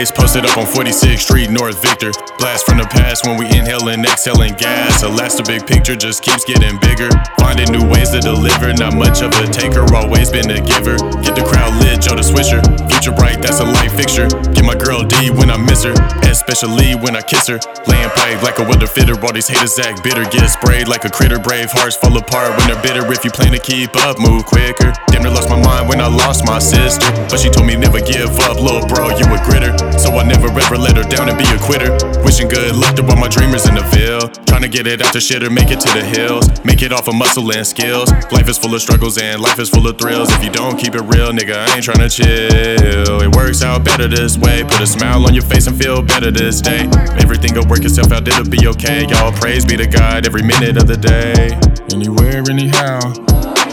days, posted up on 46th Street, North Victor. Blast from the past when we inhaling, exhaling gas. The big picture just keeps getting bigger. Finding new ways to deliver, not much of a taker, always been a giver. Get the crowd Swisher. Future bright, that's a light fixture. Get my girl D when I miss her, especially when I kiss her. Laying pipe like a weather fitter, all these haters act bitter. Get sprayed like a critter, brave hearts fall apart when they're bitter. If you plan to keep up, move quicker. Damn near lost my mind when I lost my sister, but she told me never give up, little bro, you a gritter. So I never ever let her down and be a quitter. Wishing good luck to all my dreamers in the Ville. Trying to get it out the shitter, make it to the hills. Make it off of muscle and skills. Life is full of struggles and life is full of thrills. If you don't keep it real, nigga, I ain't trying to chill. It works out better this way. Put a smile on your face and feel better this day. Everything will work itself out, it'll be okay. Y'all praise be to God every minute of the day. Anywhere, anyhow.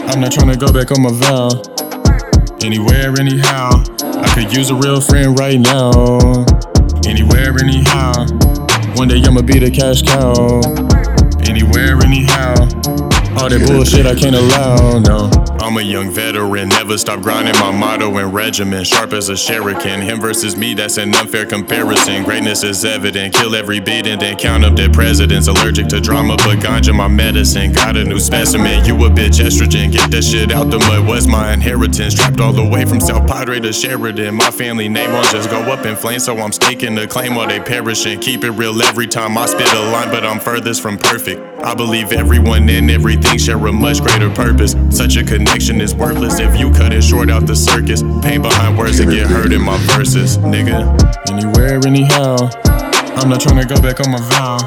I'm not trying to go back on my vow. Anywhere, anyhow. I could use a real friend right now. Anywhere, anyhow. One day I'ma be the cash cow. Anywhere, anyhow. All that bullshit I can't allow, no. I'm a young veteran, never stop grinding my motto and regimen. Sharp as a shuriken. Him versus me, that's an unfair comparison. Greatness is evident. Kill every beat and then count up dead presidents. Allergic to drama, but ganja my medicine. Got a new specimen, you a bitch estrogen. Get that shit out the mud, was my inheritance. Trapped all the way from South Padre to Sheridan. My family name won't just go up in flames, so I'm staking the claim while they perishing. Keep it real every time I spit a line, but I'm furthest from perfect. I believe everyone and everything share a much greater purpose. Such a connection is worthless if you cut it short out the circus. Pain behind words that get hurt in my verses, nigga. Anywhere, anyhow. I'm not trying to go back on my vow.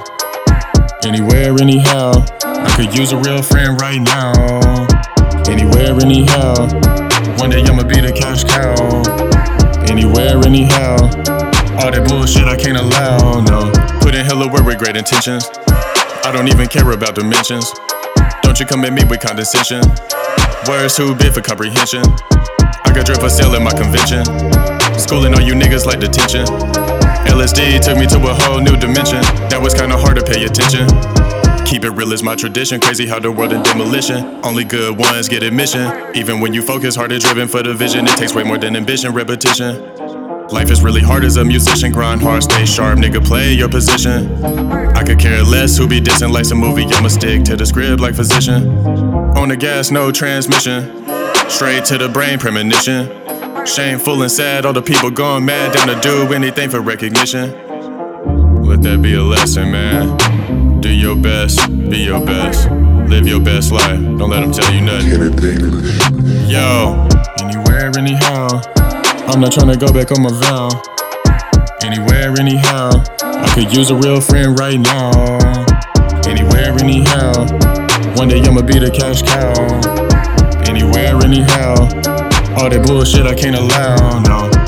Anywhere, anyhow. I could use a real friend right now. Anywhere, anyhow. One day I'ma be the cash cow. Anywhere, anyhow. All that bullshit I can't allow, no. Put in hella work with great intentions. I don't even care about dimensions. Don't you come at me with condescension. Words too big for comprehension. I got drip for sale at my convention. Schooling all you niggas like detention. LSD took me to a whole new dimension. That was kinda hard to pay attention. Keep it real is my tradition. Crazy how the world in demolition. Only good ones get admission. Even when you focus hard and driven for the vision, it takes way more than ambition, repetition. Life is really hard as a musician. Grind hard, stay sharp, nigga, play your position. I could care less who be dissing like some movie. I'ma stick to the script like physician. On the gas, no transmission. Straight to the brain, premonition. Shameful and sad, all the people going mad, down to do anything for recognition. Let that be a lesson, man. Do your best, be your best. Live your best life, don't let them tell you nothing. Yo, anywhere, anyhow. I'm not trying to go back on my vow. Anywhere, anyhow. I could use a real friend right now. Anywhere, anyhow. One day I'ma be the cash cow. Anywhere, anyhow. All that bullshit I can't allow, no.